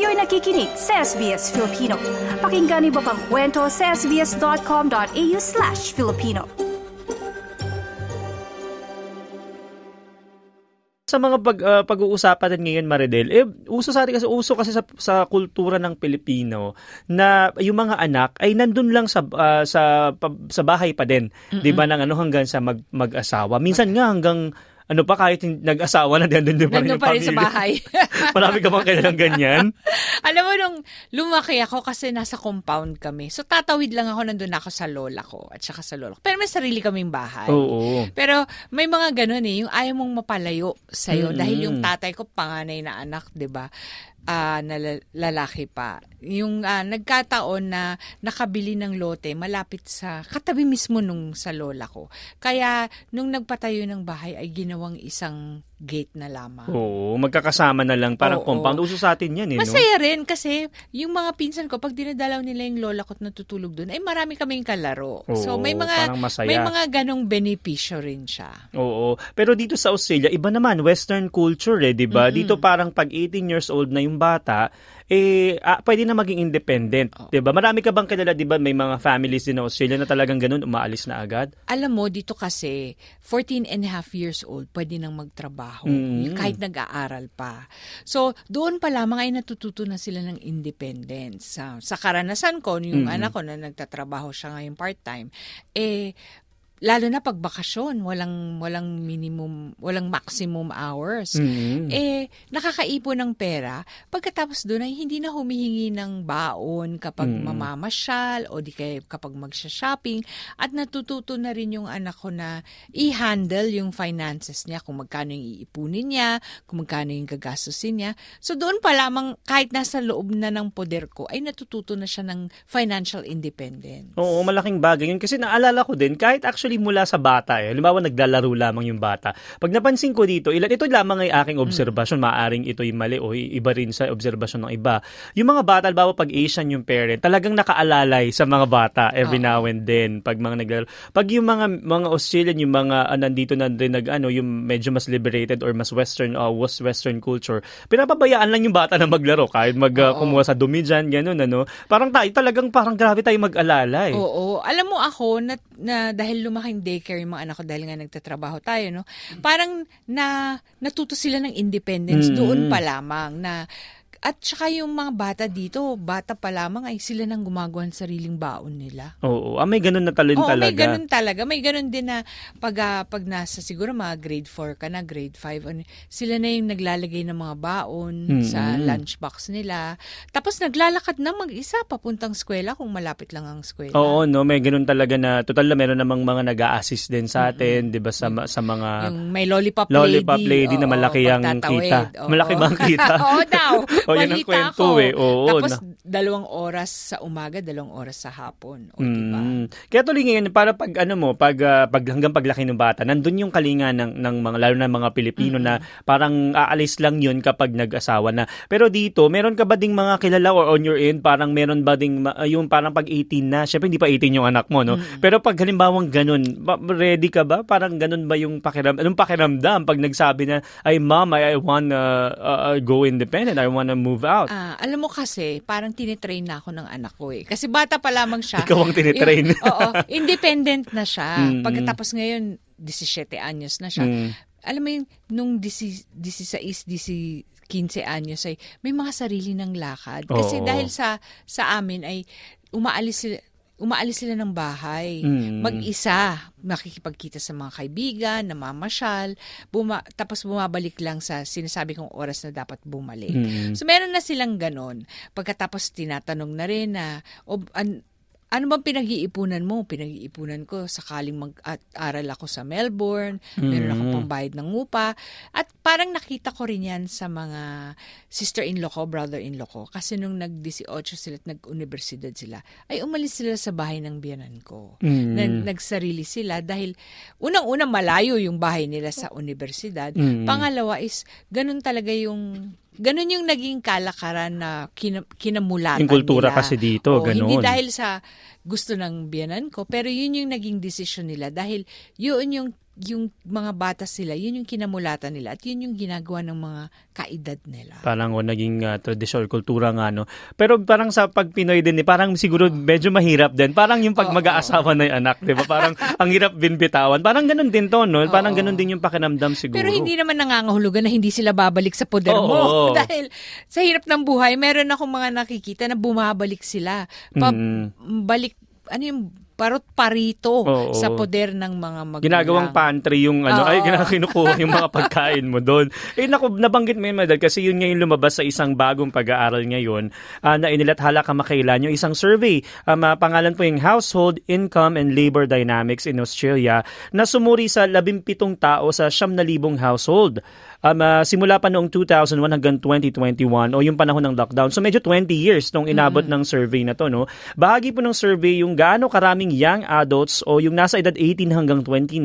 Kayo'y nakikinig sa SBS Filipino. Pakinggan niyo pa ang kwento sa sbs.com.au slash Filipino. sa mga pag, uh, pag-uusapan natin ngayon Maridel, eh, uso sa atin kasi uso kasi sa, sa kultura ng Pilipino na yung mga anak ay nandun lang sa uh, sa pa, sa bahay pa din, 'di ba nang ano hanggang sa mag, mag-asawa. Minsan nga hanggang ano pa, kahit nag-asawa na, nandun pa rin yung pa rin sa bahay. Marami ka bang kailangan ganyan? Alam mo, nung lumaki ako kasi nasa compound kami. So, tatawid lang ako, nandun ako sa lola ko at saka sa lola ko. Pero may sarili kaming bahay. Oo. Pero may mga ganun eh, yung ayaw mong mapalayo sa'yo. Mm-hmm. Dahil yung tatay ko, panganay na anak, di ba? Uh, na lalaki pa. Yung uh, nagkataon na nakabili ng lote malapit sa katabi mismo nung sa lola ko. Kaya nung nagpatayo ng bahay ay ginawang isang gate na lamang. Oo, magkakasama na lang parang oo, compound. Uso sa atin yan eh. Masaya no? rin kasi yung mga pinsan ko pag dinadalaw nila yung lola ko at natutulog doon ay marami kaming kalaro. Oo, so may mga may mga ganong benepisyo rin siya. Oo. Pero dito sa Australia iba naman western culture eh, 'di ba? Mm-hmm. Dito parang pag 18 years old na yung bata eh ah, pwede na maging independent, oh. 'di ba? Marami ka bang kilala 'di ba may mga families din sa Australia na talagang ganun umaalis na agad? Alam mo dito kasi 14 and a half years old pwede nang magtrabaho mm. kahit nag-aaral pa. So doon pa lamang ay natututo na sila ng independence. Sa, sa karanasan ko yung mm. anak ko na nagtatrabaho siya ngayon part-time eh lalo na pag bakasyon, walang walang minimum, walang maximum hours. Mm-hmm. Eh nakakaipon ng pera. Pagkatapos doon ay hindi na humihingi ng baon kapag mm-hmm. mamamasyal o di kaya kapag magsha-shopping at natututo na rin yung anak ko na i-handle yung finances niya, kung magkano yung iipunin niya, kung magkano yung gagastusin niya. So doon pa lamang kahit nasa loob na ng poder ko ay natututo na siya ng financial independence. Oo, malaking bagay yun kasi naalala ko din kahit actually actually mula sa bata eh. Halimbawa, naglalaro lamang yung bata. Pag napansin ko dito, ilan, ito lamang ay aking obserbasyon. Mm. Maaring ito'y mali o iba rin sa obserbasyon ng iba. Yung mga bata, halimbawa pag Asian yung parent, talagang nakaalalay sa mga bata every oh. now and then. Pag mga naglalaro. Pag yung mga mga Australian, yung mga uh, nandito na din nag, ano, yung medyo mas liberated or mas western, uh, was western culture, pinapabayaan lang yung bata na maglaro. Kahit mag, uh, kumuha sa dumi dyan, ganun, ano. Parang tayo, talagang parang grabe tayo mag-alalay. Oo. Alam mo ako, na, na dahil lumaki lumaking daycare yung mga anak ko dahil nga nagtatrabaho tayo, no? Parang na natuto sila ng independence mm-hmm. doon pa lamang na at saka yung mga bata dito, bata pa lamang ay sila nang gumagawa ng sariling baon nila. Oo, ah, may ganun na talent Oo, talaga. may ganun talaga. May ganun din na pag, uh, pag nasa siguro mga grade 4 ka na, grade 5, ano, sila na yung naglalagay ng mga baon mm-hmm. sa lunchbox nila. Tapos naglalakad na mag-isa papuntang eskwela kung malapit lang ang eskwela. Oo, no, may ganun talaga na total na meron namang mga nag-a-assist din sa atin, mm-hmm. 'di ba sa sa mga yung may lollipop, lollipop lady, lady oo, na malaki ang kita. Oo. Malaki bang kita? oo daw. o, yun ang kwento ako. eh. Oo, Tapos na. dalawang oras sa umaga, dalawang oras sa hapon. O, mm. diba? Kaya tuloy ngayon, para pag ano mo, pag, uh, pag hanggang paglaki ng bata, nandun yung kalinga ng, ng mga, lalo na mga Pilipino mm-hmm. na parang aalis lang yun kapag nag-asawa na. Pero dito, meron ka ba ding mga kilala or on your end, parang meron ba ding, uh, yung parang pag 18 na, syempre hindi pa 18 yung anak mo, no? Mm-hmm. Pero pag halimbawang ganun, ready ka ba? Parang ganun ba yung pakiram, anong pakiramdam pag nagsabi na, ay mom, I, I wanna uh, go independent, I wanna move out? Ah, alam mo kasi, parang tinitrain na ako ng anak ko eh. Kasi bata pa lamang siya. Ikaw ang tinitrain. Oo, independent na siya. Mm-hmm. Pagkatapos ngayon, 17 anyos na siya. Mm. Alam mo yung, nung 16, 15 anyos ay may mga sarili ng lakad. Kasi Oo. dahil sa sa amin ay umaalis sila umaalis sila ng bahay. Mm. Mag-isa, makikipagkita sa mga kaibigan, namamasyal, buma- tapos bumabalik lang sa sinasabi kong oras na dapat bumalik. Mm. So meron na silang ganon. Pagkatapos tinatanong na rin na, o, an, ano bang pinag-iipunan mo? Pinag-iipunan ko sakaling mag-aral ako sa Melbourne, mm-hmm. meron ako pambayad ng upa. At parang nakita ko rin yan sa mga sister-in-law ko, brother-in-law ko. Kasi nung nag-18 sila at nag-universidad sila, ay umalis sila sa bahay ng biyanan ko. Mm-hmm. Na, nagsarili sila dahil unang-unang malayo yung bahay nila sa universidad. Mm-hmm. Pangalawa is, ganun talaga yung ganun yung naging kalakaran na kin- kinamulatan Yung kultura nila. kasi dito, o, ganun. Hindi dahil sa gusto ng biyanan ko, pero yun yung naging decision nila dahil yun yung yung mga bata sila, yun yung kinamulatan nila at yun yung ginagawa ng mga kaedad nila. Parang o, naging uh, tradisyon, kultura nga, no? Pero parang sa pag Pinoy din, eh, parang siguro medyo mahirap din. Parang yung pag oh, mag-aasawa na yung anak, di ba? Parang ang hirap din bitawan. Parang ganun din to, no? Parang oh, ganun din yung pakinamdam siguro. Pero hindi naman nangangahulugan na hindi sila babalik sa poder oh, mo. Oh. Dahil sa hirap ng buhay, meron akong mga nakikita na bumabalik sila. Pa- mm. Balik, ano yung parot parito Oo. sa poder ng mga magulang. Ginagawang pantry yung ano, Oo. ay kinukuha yung mga pagkain mo doon. Eh naku, nabanggit mo yun, Madal, kasi yun ngayon lumabas sa isang bagong pag-aaral ngayon uh, na inilathala kamakailan yung isang survey. Um, uh, pangalan po yung Household Income and Labor Dynamics in Australia na sumuri sa 17 tao sa 7,000 household um, uh, simula pa noong 2001 hanggang 2021 o yung panahon ng lockdown. So medyo 20 years nung inabot mm-hmm. ng survey na to. No? Bahagi po ng survey yung gaano karaming young adults o yung nasa edad 18 hanggang 29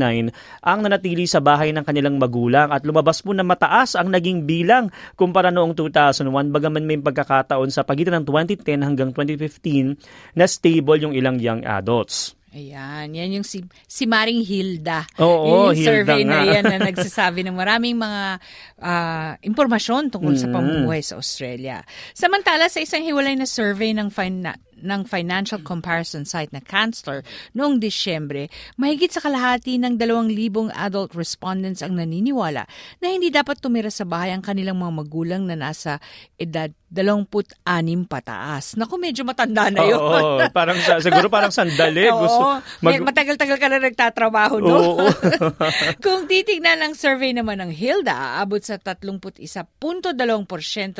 ang nanatili sa bahay ng kanilang magulang at lumabas po na mataas ang naging bilang kumpara noong 2001 bagaman may pagkakataon sa pagitan ng 2010 hanggang 2015 na stable yung ilang young adults. Ayan, yan yung si, si Maring Hilda. Oo, yung Hilda survey nga. na yan na nagsasabi ng maraming mga uh, impormasyon tungkol mm. sa pamumuhay sa Australia. Samantala, sa isang hiwalay na survey ng fin- ng financial comparison site na Canceller noong Disyembre, mahigit sa kalahati ng 2,000 adult respondents ang naniniwala na hindi dapat tumira sa bahay ang kanilang mga magulang na nasa edad 26 pataas. Naku, medyo matanda na yun. Oo, parang siguro parang sandali. Oo, gusto, mag- matagal-tagal ka na nagtatrabaho, no? Oo. Kung titignan ang survey naman ng Hilda, aabot sa 31.2%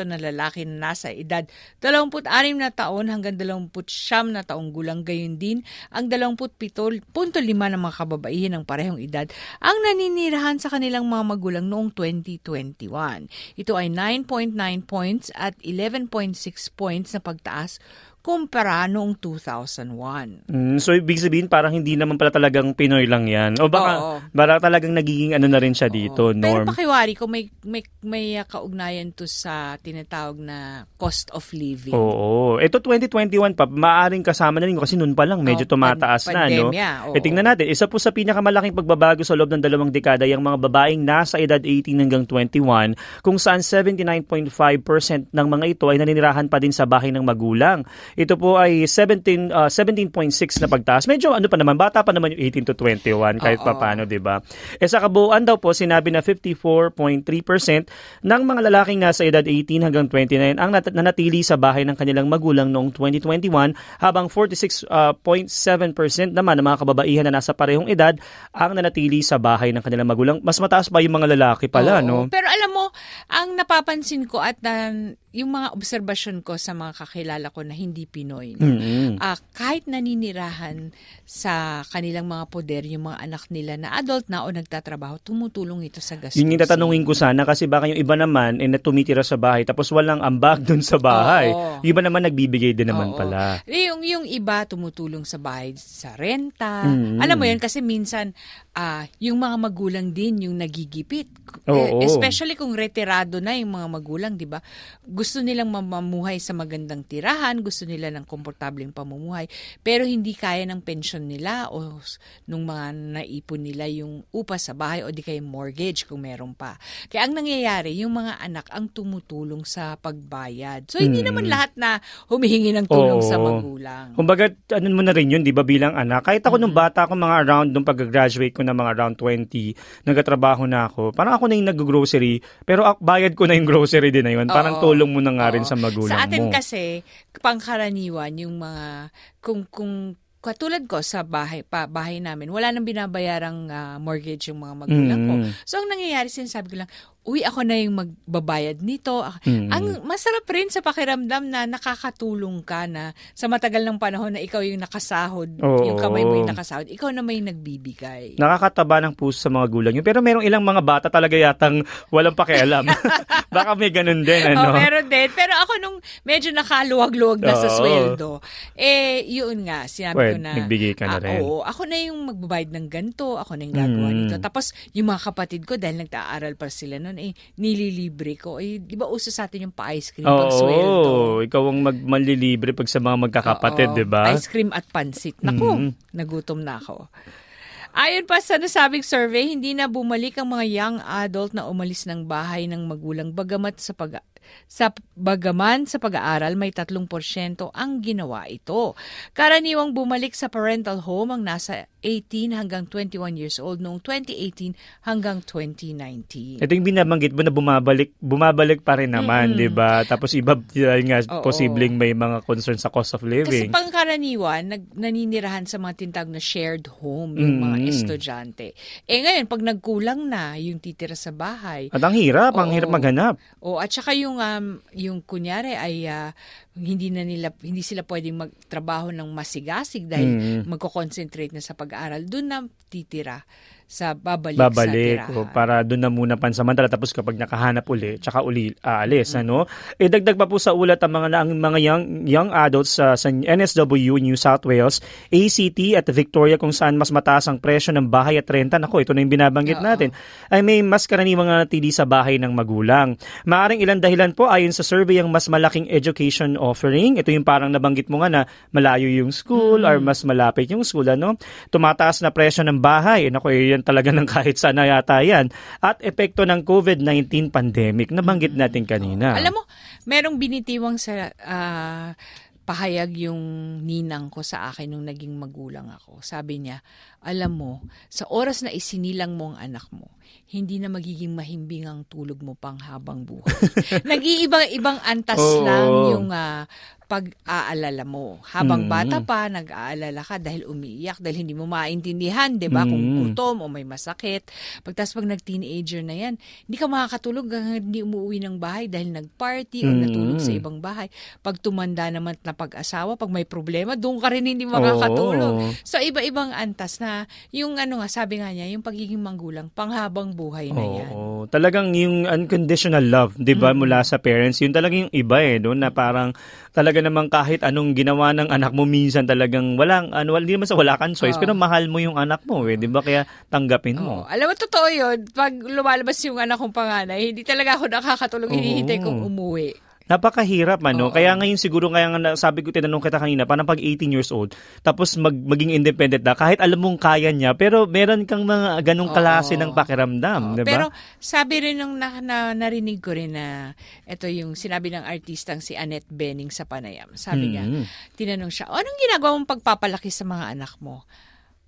na lalaki na nasa edad 26 na taon hanggang 29 na taong gulang. Gayon din ang 27.5 ng mga kababaihan ng parehong edad ang naninirahan sa kanilang mga magulang noong 2021. Ito ay 9.9 points at 11 11.6 points na pagtaas kumpara noong 2001. Mm, so ibig sabihin parang hindi naman pala talagang Pinoy lang 'yan. O baka Oo. baka talagang nagiging ano na rin siya dito, Oo. norm. Pero pakiwari ko may may may kaugnayan to sa tinatawag na cost of living. Oo. Ito 2021 pa, maaring kasama na rin kasi noon pa lang medyo tumataas na, no? Oo. E tingnan natin, isa po sa pinakamalaking pagbabago sa loob ng dalawang dekada yung mga babaeng nasa edad 18 hanggang 21 kung saan 79.5% ng mga ito ay naninirahan pa din sa bahay ng magulang. Ito po ay 17 uh, 17.6 na pagtaas. Medyo ano pa naman, bata pa naman yung 18 to 21 kahit pa paano, 'di ba? Eh sa kabuuan daw po sinabi na 54.3% ng mga lalaking nasa edad 18 hanggang 29 ang nat- nanatili sa bahay ng kanilang magulang noong 2021 habang 46.7% uh, naman ng mga kababaihan na nasa parehong edad ang nanatili sa bahay ng kanilang magulang. Mas mataas pa yung mga lalaki pala, Oo. no? Pero alam mo, ang napapansin ko at uh, yung mga obserbasyon ko sa mga kakilala ko na hindi Pinoy, no? mm-hmm. uh, kahit naninirahan sa kanilang mga poder, yung mga anak nila na adult na o nagtatrabaho, tumutulong ito sa gastusin. Yun yung tatanungin ko sana kasi baka yung iba naman eh, na tumitira sa bahay tapos walang ambag dun sa bahay. Oo. Yung iba naman nagbibigay din naman Oo. pala. Yung, yung iba tumutulong sa bahay sa renta. Mm-hmm. Alam mo yun kasi minsan uh, yung mga magulang din yung nagigipit. Oo. Eh, especially kung retirado na yung mga magulang, 'di ba? Gusto nilang mamuhay sa magandang tirahan, gusto nila ng komportableng pamumuhay, pero hindi kaya ng pensyon nila o nung mga naipon nila yung upa sa bahay o di kaya mortgage kung meron pa. Kaya ang nangyayari, yung mga anak ang tumutulong sa pagbayad. So hindi mm. naman lahat na humihingi ng tulong Oo. sa magulang. Kumbaga, ano mo na rin yun, 'di ba, bilang anak. Kahit ako mm-hmm. nung bata ako mga around nung pag-graduate ko na mga around 20, nagkatrabaho na ako. Parang ako na yung nag-grocery, pero bayad ko na yung grocery din na yun. Parang Oo. tulong mo na nga rin sa magulang mo. Sa atin mo. kasi, pangkaraniwan, yung mga, kung, kung katulad ko sa bahay pa bahay namin wala nang binabayarang uh, mortgage yung mga magulang mm. ko so ang nangyayari sinasabi ko lang uy, ako na yung magbabayad nito. Mm-hmm. Ang masarap rin sa pakiramdam na nakakatulong ka na sa matagal ng panahon na ikaw yung nakasahod, Oo. yung kamay mo yung nakasahod, ikaw na may nagbibigay. Nakakataba ng puso sa mga gulang yun. Pero merong ilang mga bata talaga yatang walang pakialam. Baka may ganun din, ano? Oh, meron din. Pero ako nung medyo nakaluwag-luwag na Oo. sa sweldo, eh, yun nga, sinabi well, ko na. Nagbigay ka na ah, rin. Oo, ako na yung magbabayad ng ganito, ako na yung gagawa mm. nito. Tapos, yung mga kapatid ko, dahil nag-aaral pa sila noon, eh, nililibre ko. Eh, di ba uso sa atin yung pa-ice cream Oo, pag sweldo? ikaw ang mag manlilibre pag sa mga magkakapatid, di ba? Ice cream at pansit. Naku, mm-hmm. nagutom na ako. Ayon pa sa nasabing survey, hindi na bumalik ang mga young adult na umalis ng bahay ng magulang bagamat sa pag sa bagaman sa pag-aaral may 3% ang ginawa ito. Karaniwang bumalik sa parental home ang nasa 18 hanggang 21 years old noong 2018 hanggang 2019. Ito yung binabanggit mo na bumabalik, bumabalik pa rin naman, mm. di ba? Tapos iba nga Oo. posibleng may mga concern sa cost of living. Kasi pangkaraniwan, nag, naninirahan sa mga tintag na shared home yung mm. mga estudyante. Eh ngayon, pag nagkulang na yung titira sa bahay. At ang hirap, Oo. ang hirap maghanap. O at saka yung um, yung kunyari ay uh, hindi na nila hindi sila pwedeng magtrabaho ng masigasig dahil mm. magko-concentrate na sa pag-aaral doon na titira sa babalik, babalik sa tirahan. O para doon na muna pansamantala tapos kapag nakahanap uli tsaka uli aalis mm-hmm. ano eh dagdag pa po sa ulat ang mga ang mga young young adults uh, sa NSW New South Wales ACT at Victoria kung saan mas mataas ang presyo ng bahay at renta nako ito na yung binabanggit Oo. natin ay may mas karaniwang natili sa bahay ng magulang maaring ilang dahilan po ayon sa survey ang mas malaking education offering ito yung parang nabanggit mo nga na malayo yung school mm-hmm. or mas malapit yung school ano tumataas na presyo ng bahay nako eh, yan talaga ng kahit sana yata yan. At epekto ng COVID-19 pandemic, nabanggit natin kanina. Alam mo, merong binitiwang sa uh, pahayag yung ninang ko sa akin nung naging magulang ako. Sabi niya, alam mo, sa oras na isinilang mo ang anak mo, hindi na magiging mahimbing ang tulog mo pang habang buhay. Nag-iibang-ibang antas oh. lang yung uh, pag-aalala mo. Habang mm. bata pa, nag-aalala ka dahil umiiyak, dahil hindi mo maintindihan, di ba? Mm. Kung gutom o may masakit. Pagtas pag nag-teenager na yan, hindi ka makakatulog hanggang hindi umuwi ng bahay dahil nag-party mm. o natulog sa ibang bahay. Pag tumanda naman na pag-asawa, pag may problema, doon ka rin hindi makakatulog. Oh. So, iba-ibang antas na yung ano nga, sabi nga niya, yung pagiging manggulang, panghabang buhay na yan. Oh, talagang yung unconditional love, di ba, mm. mula sa parents, yun talagang yung iba eh, no? na parang talaga namang kahit anong ginawa ng anak mo minsan talagang walang ano hindi naman sa wala kang choice oh. pero mahal mo yung anak mo eh, 'di ba? Kaya tanggapin mo. Oh. Alam mo totoo 'yun. Pag lumalabas yung anak kong panganay, hindi talaga ako nakakatulog, oh. hinihintay kong umuwi. Napakahirap ano. Kaya ngayon siguro kaya nga sabi ko tinanong kita kanina, parang pag 18 years old, tapos mag, maging independent na, kahit alam mong kaya niya, pero meron kang mga ganong klase Oo. ng pakiramdam, Oo. 'di ba? Pero sabi rin nung na, na, narinig ko rin na ito yung sinabi ng artistang si Annette Benning sa Panayam. Sabi niya, mm-hmm. tinanong siya, "Anong ginagawa mong pagpapalaki sa mga anak mo?"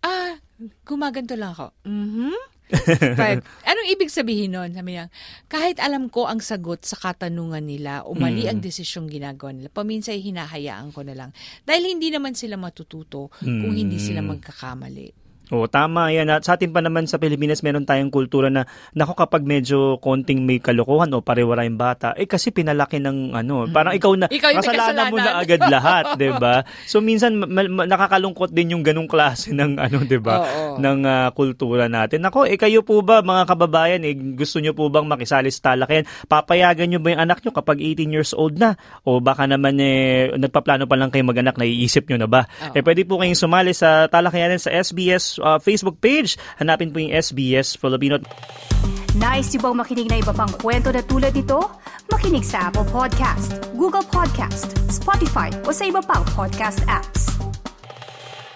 Ah, gumaganto lang ako. Mhm. But, anong ibig sabihin nun? Sabi niya, kahit alam ko ang sagot sa katanungan nila o mali mm. ang desisyong ginagawa nila, paminsan hinahayaan ko na lang. Dahil hindi naman sila matututo mm. kung hindi sila mm. magkakamali. Oo, tama yan. At sa atin pa naman sa Pilipinas, meron tayong kultura na, nako kapag medyo konting may kalokohan o parewara yung bata, eh kasi pinalaki ng ano, mm. parang ikaw na, ikaw kasalanan mo na agad lahat, ba? So minsan, ma- ma- nakakalungkot din yung ganung klase ng ano, ba? Ng uh, kultura natin. Nako, eh kayo po ba, mga kababayan, eh, gusto nyo po bang makisali sa talakayan? Papayagan nyo ba yung anak nyo kapag 18 years old na? O baka naman, eh, nagpaplano pa lang kayo mag-anak, naiisip nyo na ba? Oo. Eh pwede po kayong sumali sa talakayan sa SBS uh, Facebook page. Hanapin po yung SBS Filipino. Nice yung bang makinig na iba pang kwento na tulad ito? Makinig sa Apple Podcast, Google Podcast, Spotify o sa iba pang podcast apps.